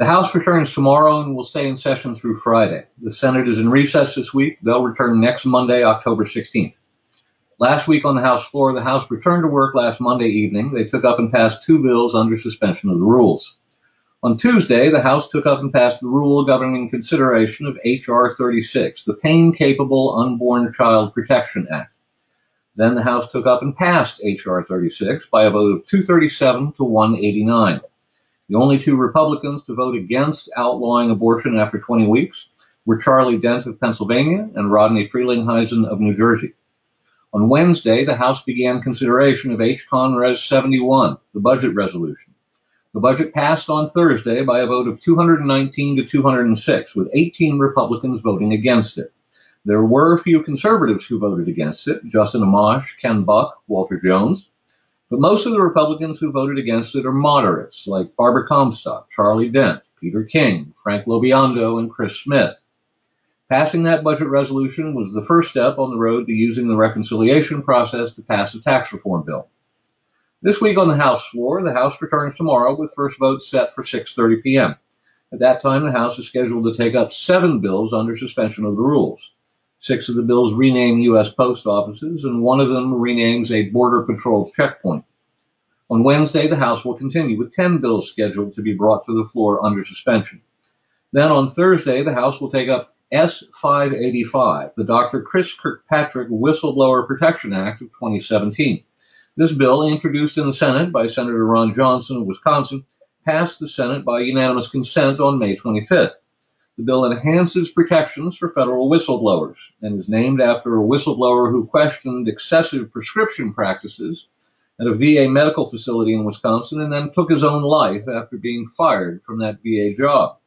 The House returns tomorrow and will stay in session through Friday. The Senate is in recess this week. They'll return next Monday, October 16th. Last week on the House floor, the House returned to work last Monday evening. They took up and passed two bills under suspension of the rules. On Tuesday, the House took up and passed the rule governing consideration of H.R. 36, the Pain Capable Unborn Child Protection Act. Then the House took up and passed H.R. 36 by a vote of 237 to 189. The only two Republicans to vote against outlawing abortion after 20 weeks were Charlie Dent of Pennsylvania and Rodney Frelinghuysen of New Jersey. On Wednesday, the House began consideration of H. Con Res 71, the budget resolution. The budget passed on Thursday by a vote of 219 to 206, with 18 Republicans voting against it. There were a few conservatives who voted against it Justin Amash, Ken Buck, Walter Jones. But most of the Republicans who voted against it are moderates, like Barbara Comstock, Charlie Dent, Peter King, Frank LoBiondo, and Chris Smith. Passing that budget resolution was the first step on the road to using the reconciliation process to pass a tax reform bill. This week on the House floor, the House returns tomorrow with first votes set for 6:30 p.m. At that time, the House is scheduled to take up seven bills under suspension of the rules. Six of the bills rename U.S. post offices, and one of them renames a border patrol checkpoint. On Wednesday, the House will continue with 10 bills scheduled to be brought to the floor under suspension. Then on Thursday, the House will take up S-585, the Dr. Chris Kirkpatrick Whistleblower Protection Act of 2017. This bill, introduced in the Senate by Senator Ron Johnson of Wisconsin, passed the Senate by unanimous consent on May 25th. The bill enhances protections for federal whistleblowers and is named after a whistleblower who questioned excessive prescription practices at a VA medical facility in Wisconsin and then took his own life after being fired from that VA job.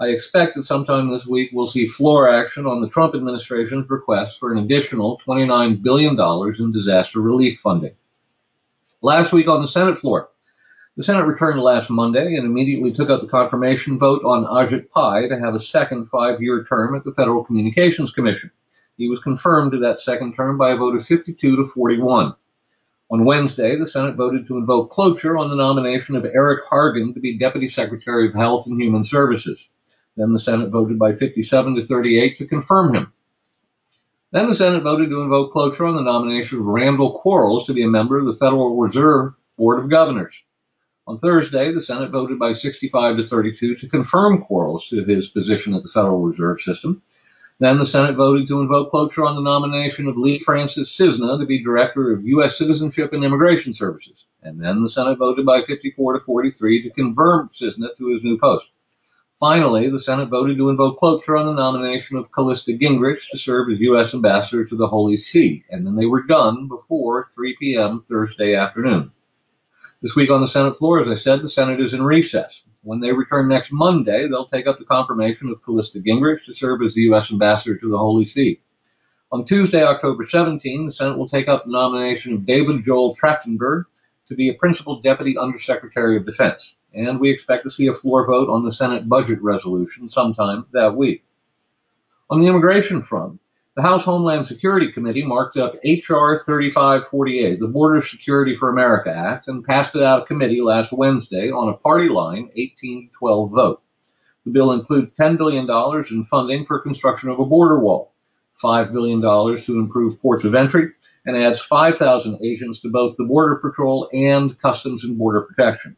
I expect that sometime this week we'll see floor action on the Trump administration's request for an additional $29 billion in disaster relief funding. Last week on the Senate floor, the Senate returned last Monday and immediately took up the confirmation vote on Ajit Pai to have a second five year term at the Federal Communications Commission. He was confirmed to that second term by a vote of 52 to 41. On Wednesday, the Senate voted to invoke cloture on the nomination of Eric Hargan to be Deputy Secretary of Health and Human Services. Then the Senate voted by 57 to 38 to confirm him. Then the Senate voted to invoke cloture on the nomination of Randall Quarles to be a member of the Federal Reserve Board of Governors. On Thursday, the Senate voted by 65 to 32 to confirm Quarles to his position at the Federal Reserve System. Then the Senate voted to invoke cloture on the nomination of Lee Francis Cissna to be Director of U.S. Citizenship and Immigration Services. And then the Senate voted by 54 to 43 to confirm Cissna to his new post. Finally, the Senate voted to invoke cloture on the nomination of Callista Gingrich to serve as U.S. Ambassador to the Holy See, and then they were done before 3 p.m. Thursday afternoon. This week on the Senate floor, as I said, the Senate is in recess. When they return next Monday, they'll take up the confirmation of Callista Gingrich to serve as the U.S. Ambassador to the Holy See. On Tuesday, October 17, the Senate will take up the nomination of David Joel Trachtenberg to be a Principal Deputy Undersecretary of Defense and we expect to see a floor vote on the Senate budget resolution sometime that week. On the immigration front, the House Homeland Security Committee marked up H.R. 3548, the Border Security for America Act, and passed it out of committee last Wednesday on a party line 18-12 vote. The bill includes $10 billion in funding for construction of a border wall, $5 billion to improve ports of entry, and adds 5,000 agents to both the Border Patrol and Customs and Border Protection.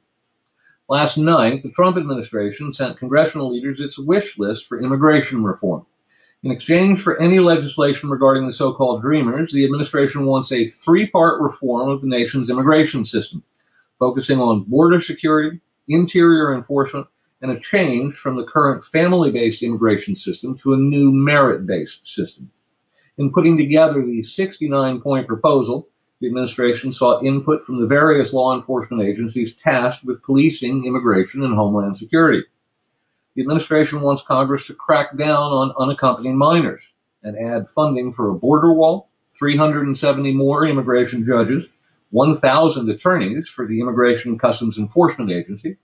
Last night, the Trump administration sent congressional leaders its wish list for immigration reform. In exchange for any legislation regarding the so called Dreamers, the administration wants a three part reform of the nation's immigration system, focusing on border security, interior enforcement, and a change from the current family based immigration system to a new merit based system. In putting together the 69 point proposal, the administration sought input from the various law enforcement agencies tasked with policing immigration and homeland security. The administration wants Congress to crack down on unaccompanied minors and add funding for a border wall, 370 more immigration judges, 1,000 attorneys for the Immigration and Customs Enforcement Agency,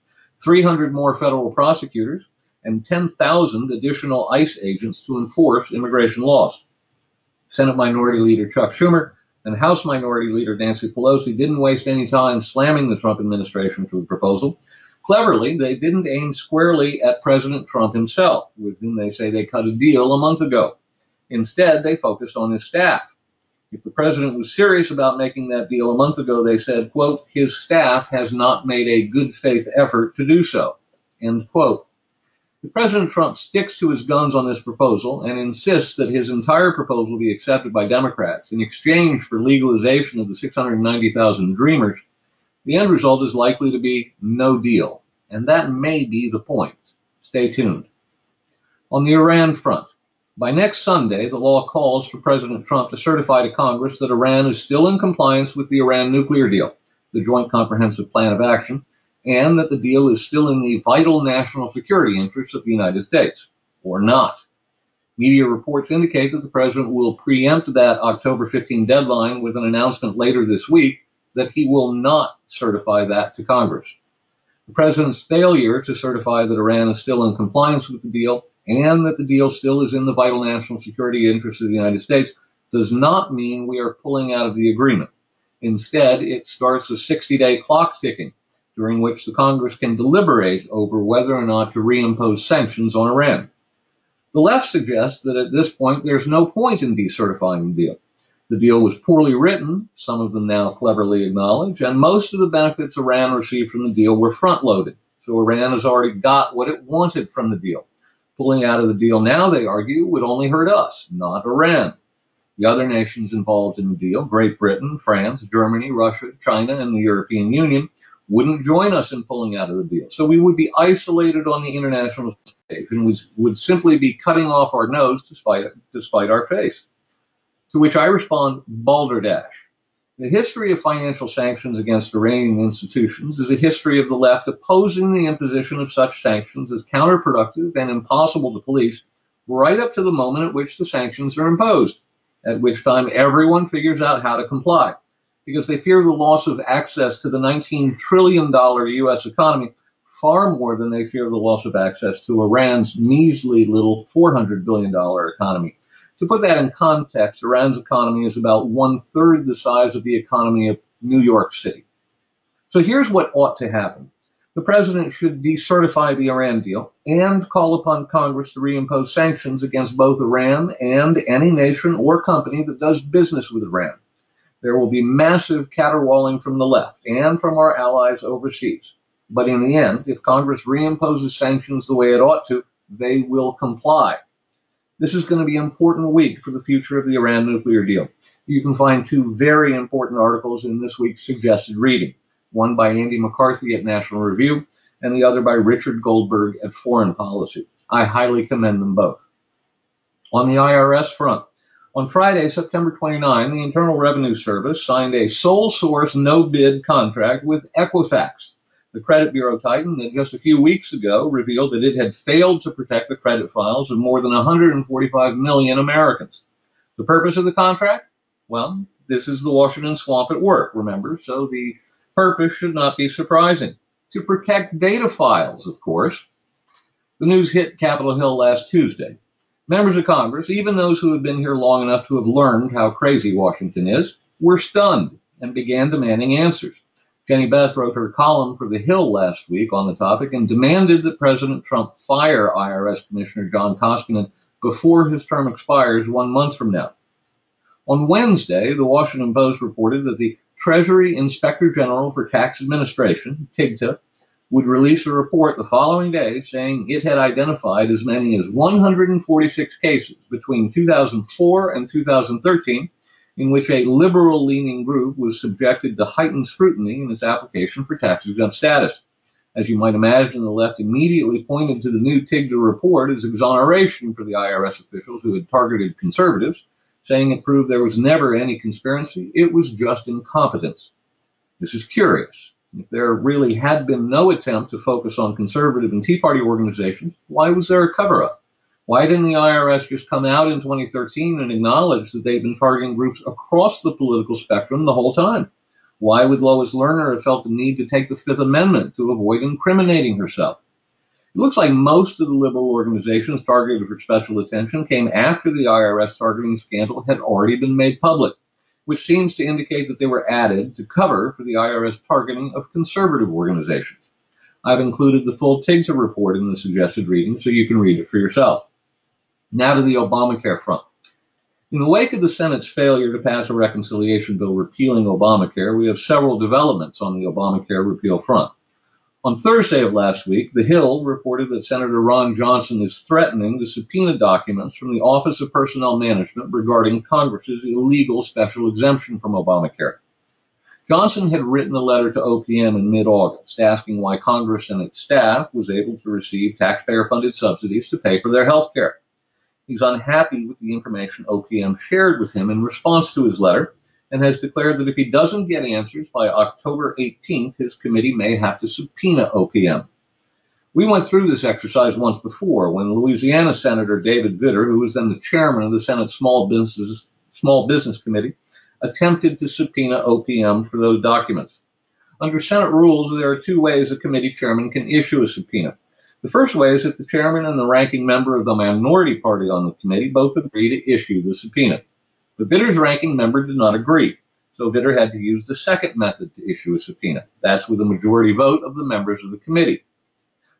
300 more federal prosecutors, and 10,000 additional ICE agents to enforce immigration laws. Senate Minority Leader Chuck Schumer and House Minority Leader Nancy Pelosi didn't waste any time slamming the Trump administration for the proposal. Cleverly, they didn't aim squarely at President Trump himself, with whom they say they cut a deal a month ago. Instead, they focused on his staff. If the president was serious about making that deal a month ago, they said, quote, his staff has not made a good faith effort to do so, end quote. If President Trump sticks to his guns on this proposal and insists that his entire proposal be accepted by Democrats in exchange for legalization of the 690,000 dreamers, the end result is likely to be no deal. And that may be the point. Stay tuned. On the Iran front, by next Sunday, the law calls for President Trump to certify to Congress that Iran is still in compliance with the Iran nuclear deal, the Joint Comprehensive Plan of Action, and that the deal is still in the vital national security interests of the United States, or not. Media reports indicate that the president will preempt that October 15 deadline with an announcement later this week that he will not certify that to Congress. The president's failure to certify that Iran is still in compliance with the deal and that the deal still is in the vital national security interests of the United States does not mean we are pulling out of the agreement. Instead, it starts a 60 day clock ticking during which the Congress can deliberate over whether or not to reimpose sanctions on Iran. The left suggests that at this point there's no point in decertifying the deal. The deal was poorly written, some of them now cleverly acknowledge, and most of the benefits Iran received from the deal were front loaded. So Iran has already got what it wanted from the deal. Pulling out of the deal now, they argue, would only hurt us, not Iran. The other nations involved in the deal, Great Britain, France, Germany, Russia, China, and the European Union, wouldn't join us in pulling out of the deal. So we would be isolated on the international stage and would, would simply be cutting off our nose to spite, to spite our face. To which I respond, balderdash. The history of financial sanctions against Iranian institutions is a history of the left opposing the imposition of such sanctions as counterproductive and impossible to police right up to the moment at which the sanctions are imposed, at which time everyone figures out how to comply because they fear the loss of access to the $19 trillion U.S. economy far more than they fear the loss of access to Iran's measly little $400 billion economy. To put that in context, Iran's economy is about one third the size of the economy of New York City. So here's what ought to happen. The president should decertify the Iran deal and call upon Congress to reimpose sanctions against both Iran and any nation or company that does business with Iran. There will be massive caterwauling from the left and from our allies overseas. But in the end, if Congress reimposes sanctions the way it ought to, they will comply. This is going to be an important week for the future of the Iran nuclear deal. You can find two very important articles in this week's suggested reading one by Andy McCarthy at National Review, and the other by Richard Goldberg at Foreign Policy. I highly commend them both. On the IRS front, on Friday, September 29, the Internal Revenue Service signed a sole source no bid contract with Equifax, the credit bureau titan that just a few weeks ago revealed that it had failed to protect the credit files of more than 145 million Americans. The purpose of the contract? Well, this is the Washington swamp at work, remember, so the purpose should not be surprising. To protect data files, of course. The news hit Capitol Hill last Tuesday. Members of Congress, even those who have been here long enough to have learned how crazy Washington is, were stunned and began demanding answers. Jenny Beth wrote her column for The Hill last week on the topic and demanded that President Trump fire IRS Commissioner John Koskinen before his term expires one month from now. On Wednesday, the Washington Post reported that the Treasury Inspector General for Tax Administration, TIGTA, would release a report the following day saying it had identified as many as 146 cases between 2004 and 2013 in which a liberal leaning group was subjected to heightened scrutiny in its application for tax exempt status. As you might imagine, the left immediately pointed to the new TIGTA report as exoneration for the IRS officials who had targeted conservatives, saying it proved there was never any conspiracy, it was just incompetence. This is curious. If there really had been no attempt to focus on conservative and Tea Party organizations, why was there a cover up? Why didn't the IRS just come out in 2013 and acknowledge that they've been targeting groups across the political spectrum the whole time? Why would Lois Lerner have felt the need to take the Fifth Amendment to avoid incriminating herself? It looks like most of the liberal organizations targeted for special attention came after the IRS targeting scandal had already been made public which seems to indicate that they were added to cover for the IRS targeting of conservative organizations. I've included the full TIGTA report in the suggested reading so you can read it for yourself. Now to the Obamacare front. In the wake of the Senate's failure to pass a reconciliation bill repealing Obamacare, we have several developments on the Obamacare repeal front. On Thursday of last week, The Hill reported that Senator Ron Johnson is threatening to subpoena documents from the Office of Personnel Management regarding Congress's illegal special exemption from Obamacare. Johnson had written a letter to OPM in mid-August asking why Congress and its staff was able to receive taxpayer-funded subsidies to pay for their health care. He's unhappy with the information OPM shared with him in response to his letter and has declared that if he doesn't get answers by October 18th, his committee may have to subpoena OPM. We went through this exercise once before when Louisiana Senator David Vitter, who was then the chairman of the Senate Small Business, Small Business Committee, attempted to subpoena OPM for those documents. Under Senate rules, there are two ways a committee chairman can issue a subpoena. The first way is if the chairman and the ranking member of the minority party on the committee both agree to issue the subpoena. But Vitter's ranking member did not agree, so Vitter had to use the second method to issue a subpoena. That's with a majority vote of the members of the committee.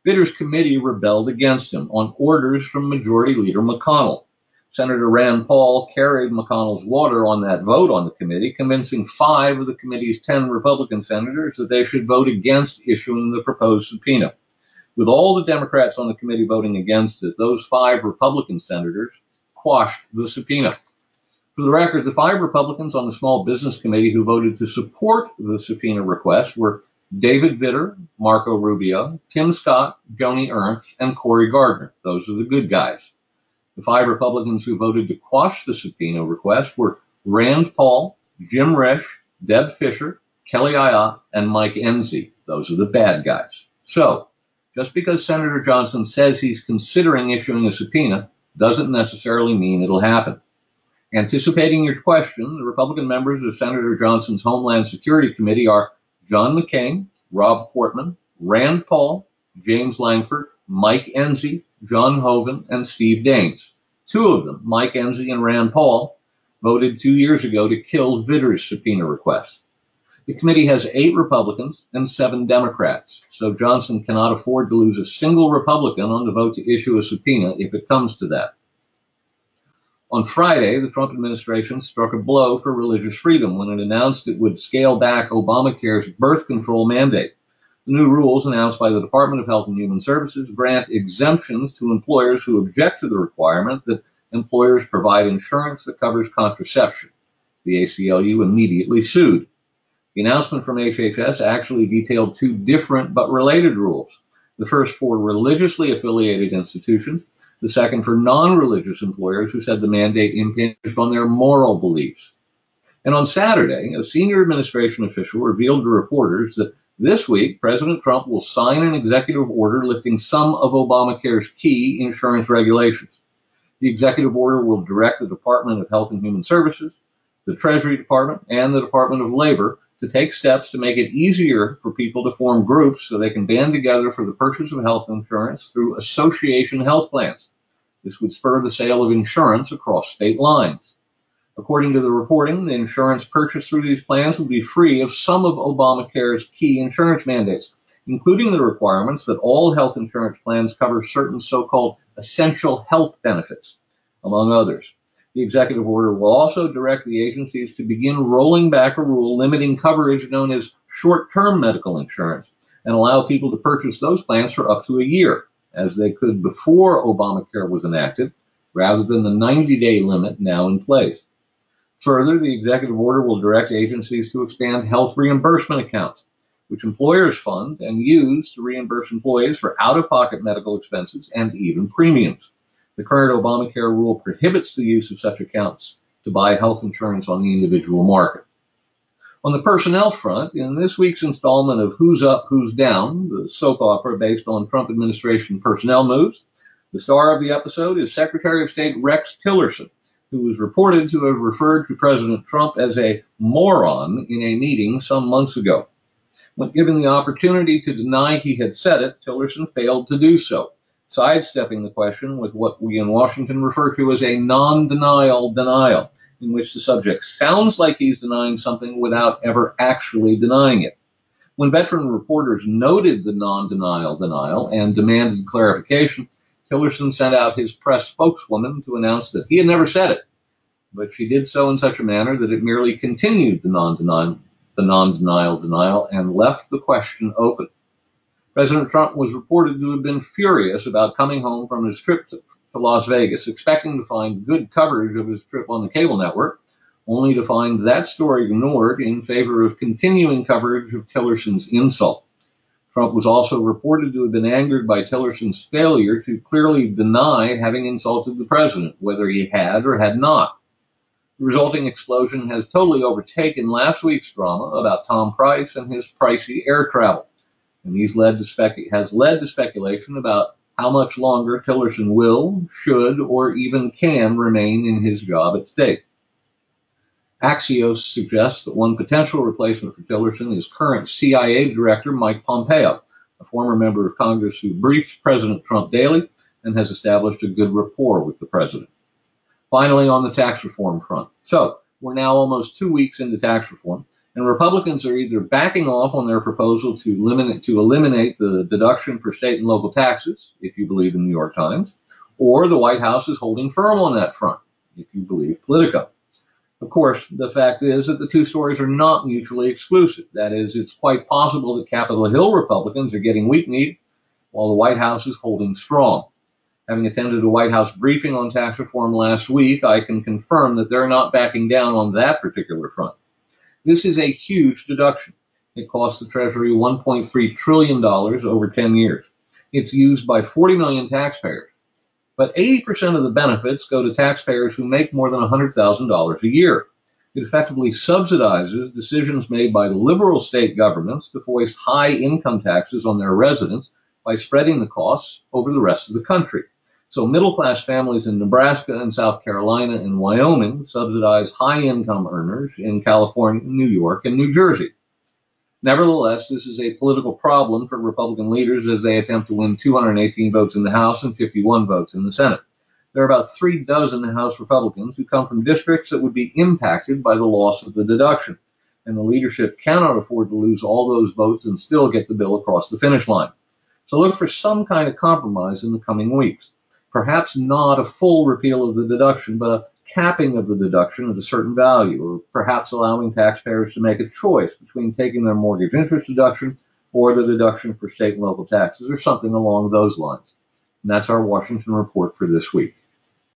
Vitter's committee rebelled against him on orders from Majority Leader McConnell. Senator Rand Paul carried McConnell's water on that vote on the committee, convincing five of the committee's 10 Republican senators that they should vote against issuing the proposed subpoena. With all the Democrats on the committee voting against it, those five Republican senators quashed the subpoena. For the record, the five Republicans on the Small Business Committee who voted to support the subpoena request were David Vitter, Marco Rubio, Tim Scott, Joni Ernst, and Cory Gardner. Those are the good guys. The five Republicans who voted to quash the subpoena request were Rand Paul, Jim Risch, Deb Fischer, Kelly Ayotte, and Mike Enzi. Those are the bad guys. So, just because Senator Johnson says he's considering issuing a subpoena doesn't necessarily mean it'll happen. Anticipating your question, the Republican members of Senator Johnson's Homeland Security Committee are John McCain, Rob Portman, Rand Paul, James Lankford, Mike Enzi, John Hoeven, and Steve Daines. Two of them, Mike Enzi and Rand Paul, voted two years ago to kill Vitter's subpoena request. The committee has eight Republicans and seven Democrats, so Johnson cannot afford to lose a single Republican on the vote to issue a subpoena if it comes to that. On Friday, the Trump administration struck a blow for religious freedom when it announced it would scale back Obamacare's birth control mandate. The new rules announced by the Department of Health and Human Services grant exemptions to employers who object to the requirement that employers provide insurance that covers contraception. The ACLU immediately sued. The announcement from HHS actually detailed two different but related rules. The first for religiously affiliated institutions the second for non-religious employers who said the mandate impinged on their moral beliefs. And on Saturday, a senior administration official revealed to reporters that this week, President Trump will sign an executive order lifting some of Obamacare's key insurance regulations. The executive order will direct the Department of Health and Human Services, the Treasury Department, and the Department of Labor to take steps to make it easier for people to form groups so they can band together for the purchase of health insurance through association health plans. This would spur the sale of insurance across state lines. According to the reporting, the insurance purchased through these plans would be free of some of Obamacare's key insurance mandates, including the requirements that all health insurance plans cover certain so-called essential health benefits, among others. The executive order will also direct the agencies to begin rolling back a rule limiting coverage known as short-term medical insurance and allow people to purchase those plans for up to a year as they could before Obamacare was enacted, rather than the 90 day limit now in place. Further, the executive order will direct agencies to expand health reimbursement accounts, which employers fund and use to reimburse employees for out of pocket medical expenses and even premiums. The current Obamacare rule prohibits the use of such accounts to buy health insurance on the individual market. On the personnel front, in this week's installment of Who's Up, Who's Down, the soap opera based on Trump administration personnel moves, the star of the episode is Secretary of State Rex Tillerson, who was reported to have referred to President Trump as a moron in a meeting some months ago. When given the opportunity to deny he had said it, Tillerson failed to do so, sidestepping the question with what we in Washington refer to as a non-denial denial in which the subject sounds like he's denying something without ever actually denying it. When veteran reporters noted the non-denial denial and demanded clarification, Tillerson sent out his press spokeswoman to announce that he had never said it, but she did so in such a manner that it merely continued the non-denial, denial and left the question open. President Trump was reported to have been furious about coming home from his trip to, to Las Vegas, expecting to find good coverage of his trip on the cable network, only to find that story ignored in favor of continuing coverage of Tillerson's insult. Trump was also reported to have been angered by Tillerson's failure to clearly deny having insulted the president, whether he had or had not. The resulting explosion has totally overtaken last week's drama about Tom Price and his pricey air travel and these led to spec- has led to speculation about how much longer Tillerson will, should, or even can remain in his job at State. Axios suggests that one potential replacement for Tillerson is current CIA Director Mike Pompeo, a former member of Congress who briefs President Trump daily and has established a good rapport with the president. Finally, on the tax reform front. So, we're now almost two weeks into tax reform, and Republicans are either backing off on their proposal to eliminate, to eliminate the deduction for state and local taxes, if you believe the New York Times, or the White House is holding firm on that front, if you believe Politico. Of course, the fact is that the two stories are not mutually exclusive. That is, it's quite possible that Capitol Hill Republicans are getting weak-kneed while the White House is holding strong. Having attended a White House briefing on tax reform last week, I can confirm that they're not backing down on that particular front. This is a huge deduction. It costs the Treasury $1.3 trillion over 10 years. It's used by 40 million taxpayers. But 80% of the benefits go to taxpayers who make more than $100,000 a year. It effectively subsidizes decisions made by liberal state governments to foist high income taxes on their residents by spreading the costs over the rest of the country. So middle class families in Nebraska and South Carolina and Wyoming subsidize high income earners in California, New York, and New Jersey. Nevertheless, this is a political problem for Republican leaders as they attempt to win 218 votes in the House and 51 votes in the Senate. There are about three dozen House Republicans who come from districts that would be impacted by the loss of the deduction, and the leadership cannot afford to lose all those votes and still get the bill across the finish line. So look for some kind of compromise in the coming weeks perhaps not a full repeal of the deduction, but a capping of the deduction at a certain value, or perhaps allowing taxpayers to make a choice between taking their mortgage interest deduction or the deduction for state and local taxes, or something along those lines. And that's our Washington report for this week.